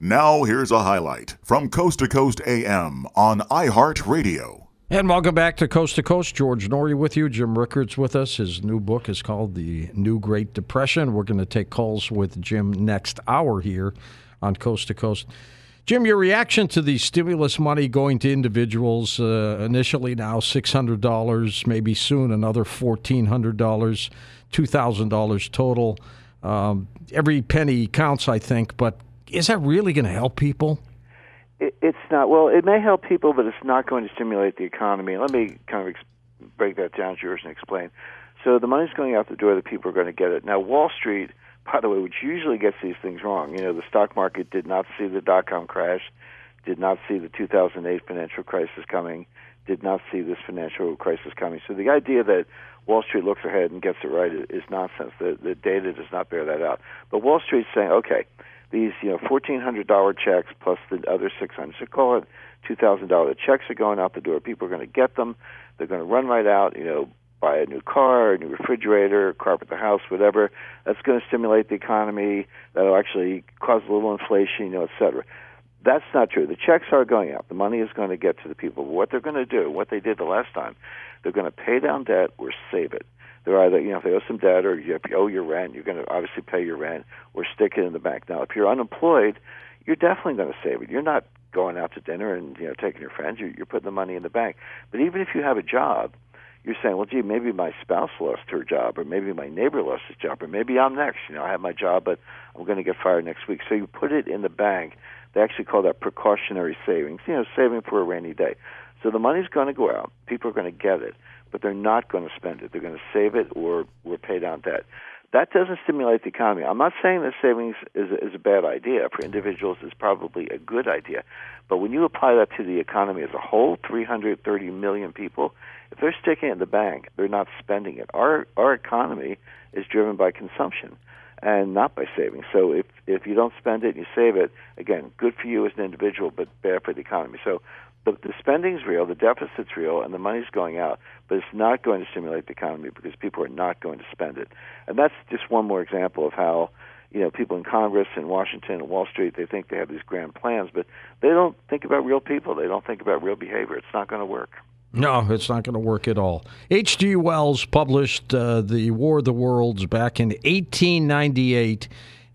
Now, here's a highlight from Coast to Coast AM on iHeartRadio. And welcome back to Coast to Coast. George Noory with you. Jim Rickards with us. His new book is called The New Great Depression. We're going to take calls with Jim next hour here on Coast to Coast. Jim, your reaction to the stimulus money going to individuals, uh, initially now $600, maybe soon another $1,400, $2,000 total. Um, every penny counts, I think, but is that really going to help people? It, it's not. Well, it may help people, but it's not going to stimulate the economy. Let me kind of ex- break that down, to George, and explain. So the money's going out the door; the people are going to get it. Now, Wall Street, by the way, which usually gets these things wrong. You know, the stock market did not see the dot com crash, did not see the 2008 financial crisis coming, did not see this financial crisis coming. So the idea that Wall Street looks ahead and gets it right is nonsense. The, the data does not bear that out. But Wall Street's saying, okay, these you know fourteen hundred dollar checks plus the other six hundred. So call it two thousand dollar checks are going out the door. People are going to get them. They're going to run right out. You know, buy a new car, a new refrigerator, carpet the house, whatever. That's going to stimulate the economy. That'll actually cause a little inflation, you know, et cetera. That's not true. The checks are going out. The money is going to get to the people. What they're going to do, what they did the last time, they're going to pay down debt or save it. They're either, you know, if they owe some debt or you owe your rent, you're going to obviously pay your rent or stick it in the bank. Now, if you're unemployed, you're definitely going to save it. You're not going out to dinner and you know taking your friends. You're, you're putting the money in the bank. But even if you have a job, you're saying, well, gee, maybe my spouse lost her job, or maybe my neighbor lost his job, or maybe I'm next. You know, I have my job, but I'm going to get fired next week. So you put it in the bank. They actually call that precautionary savings. You know, saving for a rainy day. So the money's going to go out. People are going to get it but they're not going to spend it. They're going to save it or or pay down debt. That doesn't stimulate the economy. I'm not saying that savings is is a bad idea for individuals. It's probably a good idea, but when you apply that to the economy as a whole, 330 million people, if they're sticking it in the bank, they're not spending it. Our our economy is driven by consumption and not by saving. So if if you don't spend it and you save it, again, good for you as an individual, but bad for the economy. So the, the spending's real, the deficit's real, and the money's going out, but it's not going to stimulate the economy because people are not going to spend it. And that's just one more example of how, you know, people in Congress and Washington and Wall Street, they think they have these grand plans, but they don't think about real people. They don't think about real behavior. It's not going to work. No, it's not going to work at all. H.G. Wells published uh, The War of the Worlds back in 1898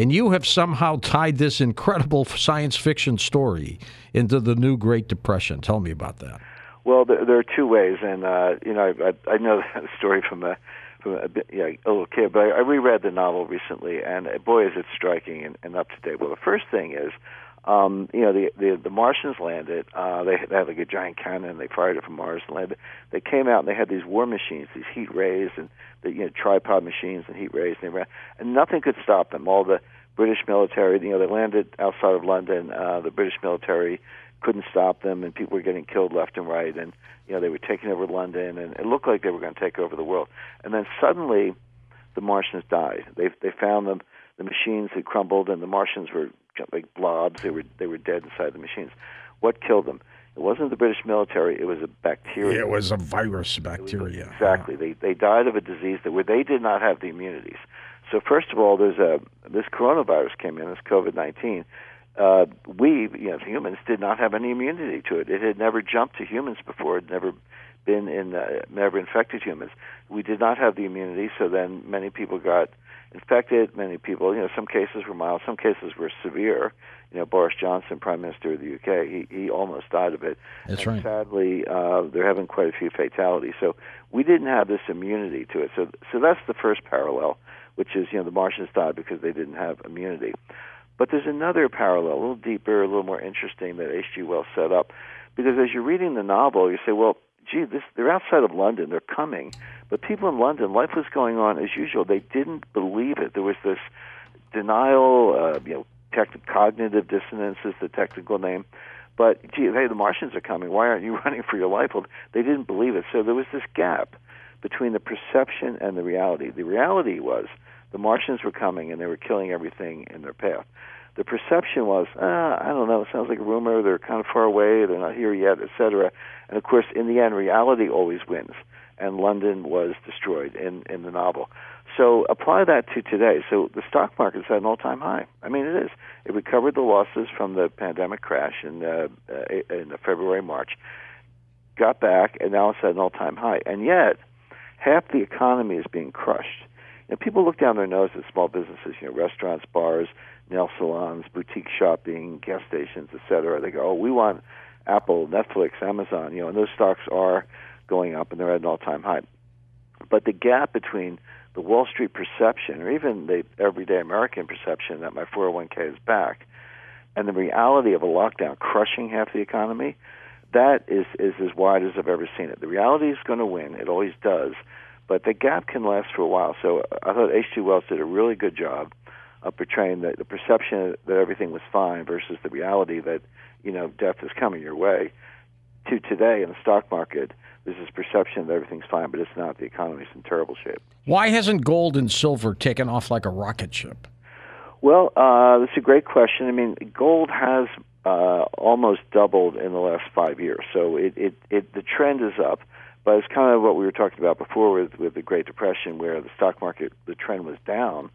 and you have somehow tied this incredible science fiction story into the new Great Depression. Tell me about that. Well, there, there are two ways, and uh, you know, I, I know that story from a from a, yeah, a little kid, but I, I reread the novel recently, and uh, boy, is it striking and, and up to date. Well, the first thing is, um, you know, the, the the Martians landed. Uh, they, they had like a giant cannon. They fired it from Mars and landed. They came out and they had these war machines, these heat rays, and the you know tripod machines and heat rays, and, they ran, and nothing could stop them. All the British military, you know, they landed outside of London. Uh, the British military couldn't stop them, and people were getting killed left and right. And you know, they were taking over London, and it looked like they were going to take over the world. And then suddenly, the Martians died. They they found them. The machines had crumbled, and the Martians were like blobs. They were they were dead inside the machines. What killed them? It wasn't the British military. It was a bacteria. Yeah, it was a virus bacteria. Was, exactly. They they died of a disease that where they did not have the immunities. So first of all, there's a this coronavirus came in, this COVID nineteen. Uh, we, you know, humans, did not have any immunity to it. It had never jumped to humans before. It had never been in, uh, never infected humans. We did not have the immunity, so then many people got infected. Many people, you know, some cases were mild, some cases were severe. You know, Boris Johnson, Prime Minister of the UK, he he almost died of it. That's and right. Sadly, uh, they're having quite a few fatalities. So we didn't have this immunity to it. So so that's the first parallel, which is you know the Martians died because they didn't have immunity. But there's another parallel, a little deeper, a little more interesting that H.G. Wells set up, because as you're reading the novel, you say, well, gee, this, they're outside of London, they're coming, but people in London, life was going on as usual. They didn't believe it. There was this denial, uh, you know, tech- cognitive dissonance is the technical name. But gee, hey, the Martians are coming. Why aren't you running for your life? Well, they didn't believe it. So there was this gap between the perception and the reality. The reality was the Martians were coming and they were killing everything in their path. The perception was, ah, I don't know, it sounds like a rumor. They're kind of far away. They're not here yet, etc. And of course, in the end, reality always wins and London was destroyed in, in the novel. So apply that to today. So the stock market's at an all-time high. I mean, it is. It recovered the losses from the pandemic crash in uh, uh in February, March, got back, and now it's at an all-time high. And yet, half the economy is being crushed. And people look down their nose at small businesses, you know, restaurants, bars, nail salons, boutique shopping, gas stations, etc. They go, "Oh, we want Apple, Netflix, Amazon," you know, and those stocks are going up and they're at an all-time high. But the gap between the Wall Street perception, or even the everyday American perception that my 401k is back, and the reality of a lockdown crushing half the economy, that is, is as wide as I've ever seen it. The reality is going to win. It always does. But the gap can last for a while. So uh, I thought H.G. Wells did a really good job of portraying the, the perception that everything was fine versus the reality that, you know, death is coming your way to today in the stock market there's this perception that everything's fine, but it's not. The economy's in terrible shape. Why hasn't gold and silver taken off like a rocket ship? Well, uh, that's a great question. I mean, gold has uh, almost doubled in the last five years, so it, it, it the trend is up. But it's kind of what we were talking about before with with the Great Depression, where the stock market the trend was down,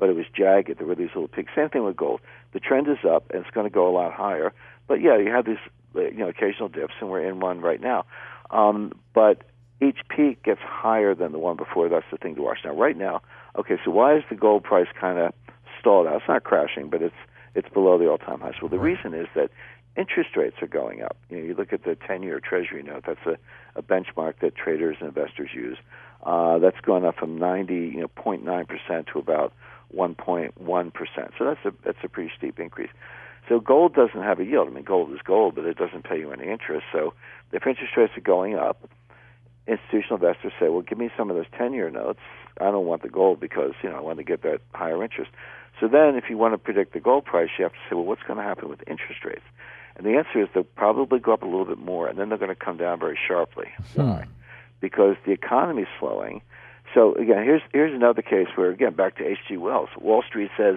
but it was jagged. There were these little peaks. Same thing with gold. The trend is up, and it's going to go a lot higher. But yeah, you have these you know occasional dips, and we're in one right now. Um, but each peak gets higher than the one before. That's the thing to watch. Now, right now, okay, so why is the gold price kind of stalled out? It's not crashing, but it's it's below the all-time highs. Well, the reason is that interest rates are going up. You know, you look at the 10-year Treasury note. That's a, a benchmark that traders and investors use. Uh, that's gone up from 90, you know, 0.9 percent to about 1.1 percent. So that's a that's a pretty steep increase. So gold doesn't have a yield. I mean, gold is gold, but it doesn't pay you any interest. So if interest rates are going up, institutional investors say, "Well, give me some of those ten-year notes. I don't want the gold because you know I want to get that higher interest." So then, if you want to predict the gold price, you have to say, "Well, what's going to happen with interest rates?" And the answer is they'll probably go up a little bit more, and then they're going to come down very sharply. Hmm. Why? Because the economy is slowing. So again, here's here's another case where again back to H.G. Wells. Wall Street says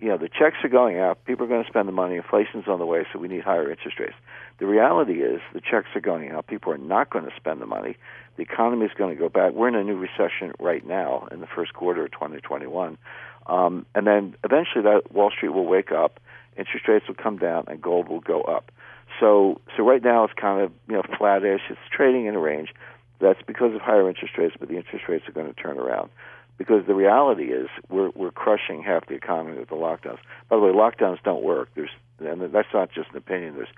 you know, the checks are going out, people are going to spend the money, inflation's on the way, so we need higher interest rates. The reality is the checks are going out, people are not going to spend the money, the economy is going to go back. We're in a new recession right now in the first quarter of 2021. Um, and then eventually that Wall Street will wake up, interest rates will come down, and gold will go up. So, so right now it's kind of you know flattish. It's trading in a range. That's because of higher interest rates, but the interest rates are going to turn around because the reality is we're we're crushing half the economy with the lockdowns. By the way, lockdowns don't work. There's and that's not just an opinion. There's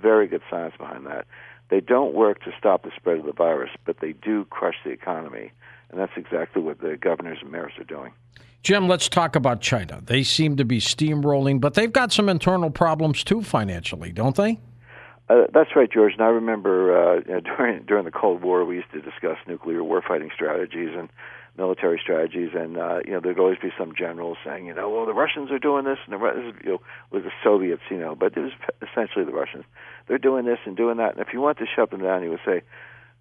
very good science behind that. They don't work to stop the spread of the virus, but they do crush the economy, and that's exactly what the governors and mayors are doing. Jim, let's talk about China. They seem to be steamrolling, but they've got some internal problems too financially, don't they? Uh, that's right, George. And I remember uh, you know, during during the Cold War, we used to discuss nuclear warfighting strategies, and military strategies, and uh, you know there'd always be some generals saying, you know, well the Russians are doing this, and the Russians, you know, with the Soviets, you know, but it was essentially the Russians. They're doing this and doing that, and if you want to shut them down, you would say,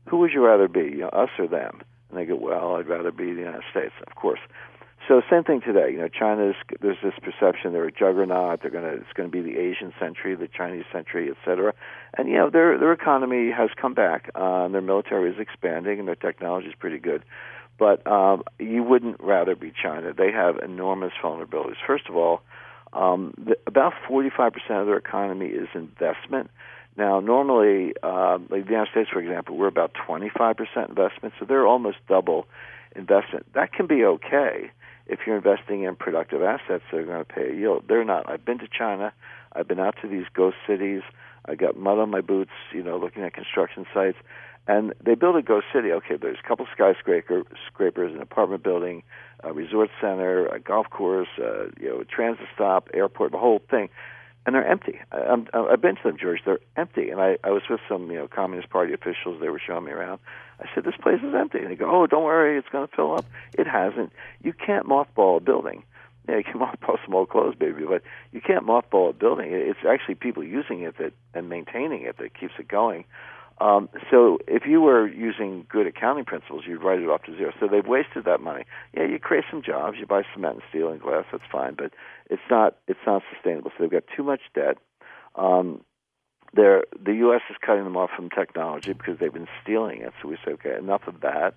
who would you rather be, you know, us or them? And they go, well, I'd rather be the United States, of course. So same thing today. You know, China's there's this perception they're a juggernaut. They're gonna it's going to be the Asian century, the Chinese century, et cetera. And you know, their their economy has come back. Uh, their military is expanding, and their technology is pretty good. But um, you wouldn't rather be China. They have enormous vulnerabilities. First of all, um, the, about 45% of their economy is investment. Now, normally, uh, like the United States, for example, we're about 25% investment, so they're almost double investment. That can be okay if you're investing in productive assets that are going to pay a yield. They're not. I've been to China. I've been out to these ghost cities. I got mud on my boots, you know, looking at construction sites. And they build a ghost city. Okay, there's a couple skyscraper scrapers, an apartment building, a resort center, a golf course, uh, you know, transit stop, airport, the whole thing, and they're empty. I, I'm, I've been to them, George. They're empty. And I, I was with some, you know, Communist Party officials. They were showing me around. I said, "This place is empty." And they go, "Oh, don't worry, it's going to fill up." It hasn't. You can't mothball a building. Yeah, you can mothball some old clothes, baby, but you can't mothball a building. It's actually people using it that and maintaining it that keeps it going. Um, so if you were using good accounting principles, you'd write it off to zero. So they've wasted that money. Yeah, you create some jobs, you buy cement and steel and glass, that's fine, but it's not it's not sustainable. So they've got too much debt. Um, they're, the U.S. is cutting them off from technology because they've been stealing it. So we say, okay, enough of that.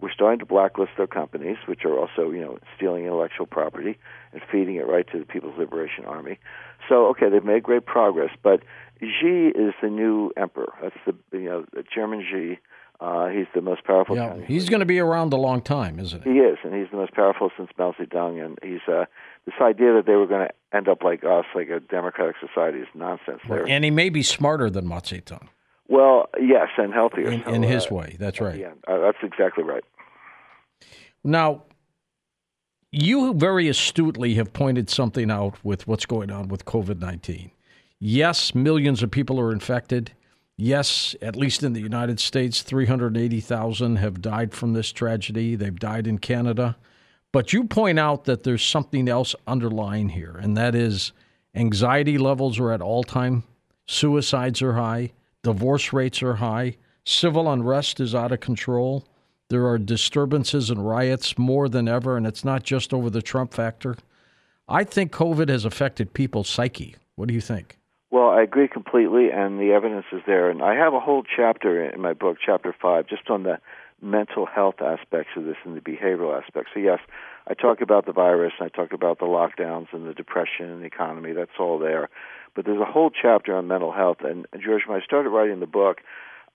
we're starting to blacklist their companies, which are also, you know, stealing intellectual property and feeding it right to the People's Liberation Army. So, okay, they've made great progress, but Xi is the new emperor. That's the you know the Chairman Xi. Uh, he's the most powerful. Yeah, he's going to be around a long time, isn't he? He is, and he's the most powerful since Mao Zedong. And he's uh, this idea that they were going to end up like us, like a democratic society, is nonsense. There, and he may be smarter than Mao Zedong. Well, yes, and healthier in, so, in his uh, way. That's right. Yeah, uh, that's exactly right. Now, you very astutely have pointed something out with what's going on with COVID 19. Yes, millions of people are infected. Yes, at least in the United States, 380,000 have died from this tragedy. They've died in Canada. But you point out that there's something else underlying here, and that is anxiety levels are at all time, suicides are high, divorce rates are high, civil unrest is out of control. There are disturbances and riots more than ever, and it's not just over the Trump factor. I think COVID has affected people's psyche. What do you think? Well, I agree completely, and the evidence is there. And I have a whole chapter in my book, chapter five, just on the mental health aspects of this and the behavioral aspects. So, yes, I talk about the virus, and I talk about the lockdowns and the depression and the economy. That's all there. But there's a whole chapter on mental health. And, George, when I started writing the book,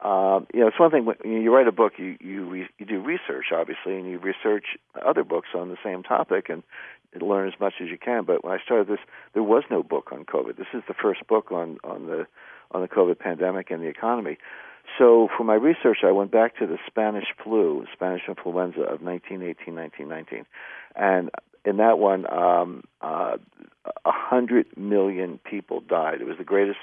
um, you know, it's one thing when you write a book, you you re, you do research, obviously, and you research other books on the same topic and learn as much as you can. But when I started this, there was no book on COVID. This is the first book on on the on the COVID pandemic and the economy. So for my research, I went back to the Spanish flu, Spanish influenza of 1918, 1919, and in that one, um, uh, 100 million people died. It was the greatest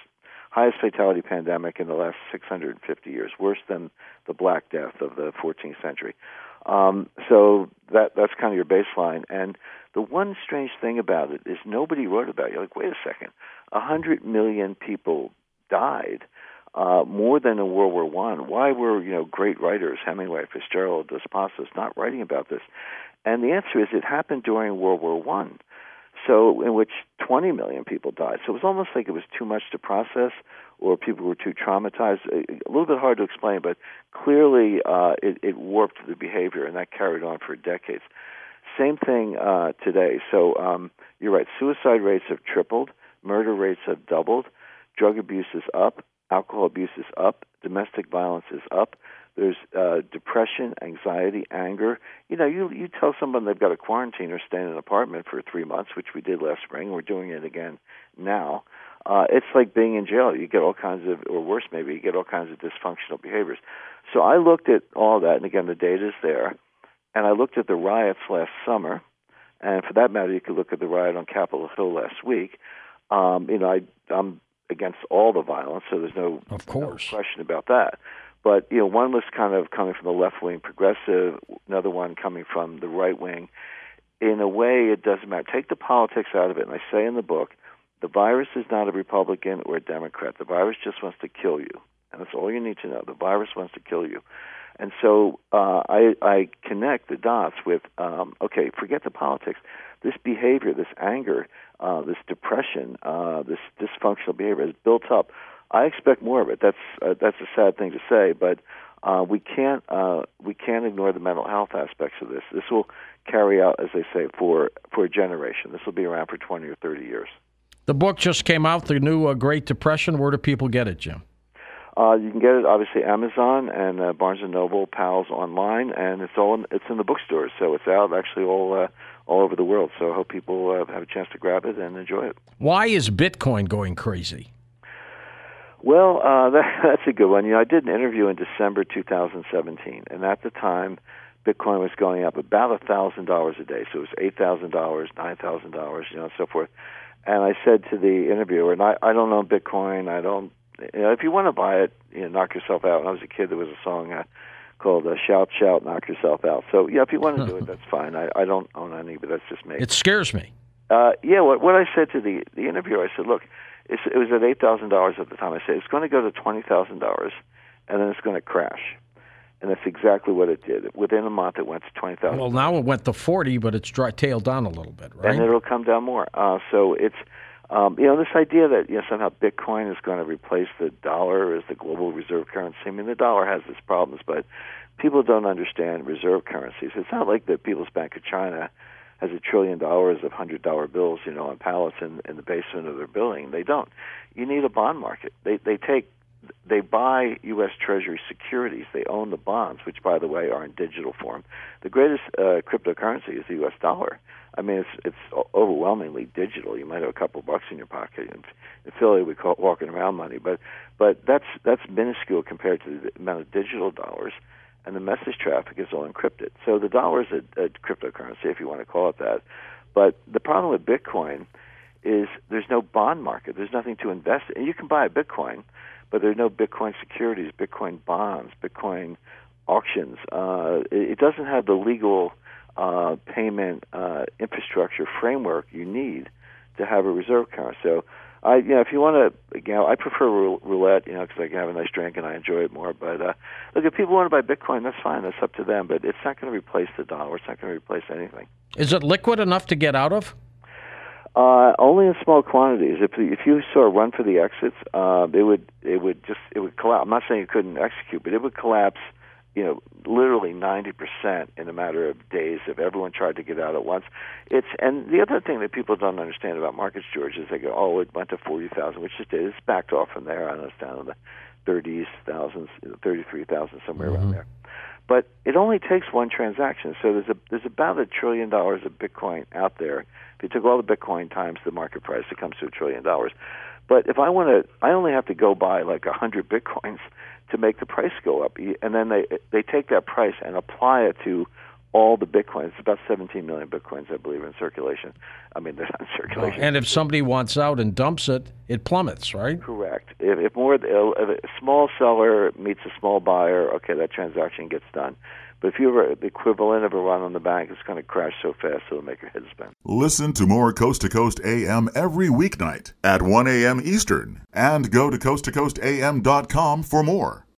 highest fatality pandemic in the last 650 years, worse than the Black Death of the 14th century. Um, so that that's kind of your baseline. And the one strange thing about it is nobody wrote about it. You're like, wait a second, hundred million people died, uh, more than in World War One. Why were you know great writers Hemingway, Fitzgerald, Dos Passos not writing about this? And the answer is it happened during World War One so in which 20 million people died. So it was almost like it was too much to process, or people were too traumatized. A little bit hard to explain, but clearly uh, it, it warped the behavior, and that carried on for decades. Same thing uh, today. So um, you're right. Suicide rates have tripled. Murder rates have doubled. Drug abuse is up. Alcohol abuse is up. Domestic violence is up. There's uh, depression, anxiety, anger. You know, you you tell someone they've got a quarantine or stay in an apartment for three months, which we did last spring. We're doing it again now. Uh, it's like being in jail. You get all kinds of, or worse, maybe you get all kinds of dysfunctional behaviors. So I looked at all that, and again, the data is there. And I looked at the riots last summer, and for that matter, you could look at the riot on Capitol Hill last week. Um, you know, I, I'm against all the violence, so there's no, of course. no question about that. But you know, one was kind of coming from the left wing progressive, another one coming from the right wing. In a way, it doesn't matter. Take the politics out of it, and I say in the book, the virus is not a Republican or a Democrat. The virus just wants to kill you, and that's all you need to know. The virus wants to kill you. And so uh, I, I connect the dots with um, okay, forget the politics. This behavior, this anger, uh, this depression, uh, this dysfunctional behavior is built up I expect more of it. That's uh, that's a sad thing to say, but uh, we can't uh, we can't ignore the mental health aspects of this. This will carry out, as they say, for for a generation. This will be around for twenty or thirty years. The book just came out, the new uh, Great Depression. Where do people get it, Jim? Uh, you can get it obviously Amazon and uh, Barnes and Noble, Powell's online, and it's all in, it's in the bookstores. So it's out actually all uh, all over the world. So I hope people uh, have a chance to grab it and enjoy it. Why is Bitcoin going crazy? Well, uh, that, that's a good one. You know, I did an interview in December 2017, and at the time, Bitcoin was going up about a thousand dollars a day. So it was eight thousand dollars, nine thousand dollars, you know, and so forth. And I said to the interviewer, and I, I don't know Bitcoin. I don't. You know, if you want to buy it, you know, knock yourself out. When I was a kid, there was a song uh, called uh, "Shout, Shout, Knock Yourself Out." So yeah, if you want to do it, that's fine. I, I don't own any, but that's just me. It scares me. Uh, yeah, what what I said to the the interviewer, I said, look it's, it was at eight thousand dollars at the time. I said it's going to go to twenty thousand dollars, and then it's going to crash. And that's exactly what it did. Within a month, it went to twenty thousand. Well, now it went to forty, but it's dry tailed down a little bit, right? And it'll come down more. Uh, so it's Um, you know, this idea that you know somehow Bitcoin is going to replace the dollar as the global reserve currency. I mean, the dollar has its problems, but people don't understand reserve currencies. It's not like the People's Bank of China has a trillion dollars of hundred dollar bills, you know, on pallets in, in the basement of their building. They don't. You need a bond market. They they take they buy U.S. Treasury securities. They own the bonds, which, by the way, are in digital form. The greatest uh, cryptocurrency is the U.S. dollar. I mean, it's it's overwhelmingly digital. You might have a couple bucks in your pocket. In, in Philly, we call it walking around money, but but that's that's minuscule compared to the amount of digital dollars, and the message traffic is all encrypted. So the dollar is a, a cryptocurrency, if you want to call it that. But the problem with Bitcoin is there's no bond market. There's nothing to invest in. You can buy a Bitcoin, but there are no Bitcoin securities, Bitcoin bonds, Bitcoin auctions. Uh, it, it doesn't have the legal uh, payment uh, infrastructure framework you need to have a reserve currency. So, I you know if you want to, you know, I prefer roulette, you know, because I can have a nice drink and I enjoy it more. But uh, look, if people want to buy Bitcoin, that's fine. That's up to them. But it's not going to replace the dollar. It's not going to replace anything. Is it liquid enough to get out of? Uh, only in small quantities. If if you saw a run for the exits, uh, it would it would just it would collapse. I'm not saying you couldn't execute, but it would collapse you know, literally 90% in a matter of days if everyone tried to get out at once. It's and the other thing that people don't understand about markets, George, is they go, oh, it went to 40,000, which it did. It's backed off from there. I know it's down in the 30s, thousands, 33,000, somewhere mm-hmm. around there. But it only takes one transaction. So there's a there's about a trillion dollars of Bitcoin out there. If you took all the Bitcoin times the market price, it comes to a trillion dollars. But if I want to, I only have to go buy like a hundred bitcoins to make the price go up, and then they they take that price and apply it to all the bitcoins. It's about 17 million bitcoins, I believe, in circulation. I mean, they're not in circulation. And if somebody wants out and dumps it, it plummets, right? Correct. If, if more, if a small seller meets a small buyer, okay, that transaction gets done. But if you have the equivalent of a run on the bank, it's going to crash so fast it'll make your head spin. Listen to more Coast to Coast AM every weeknight at 1 a.m. Eastern and go to coasttocoastam.com for more.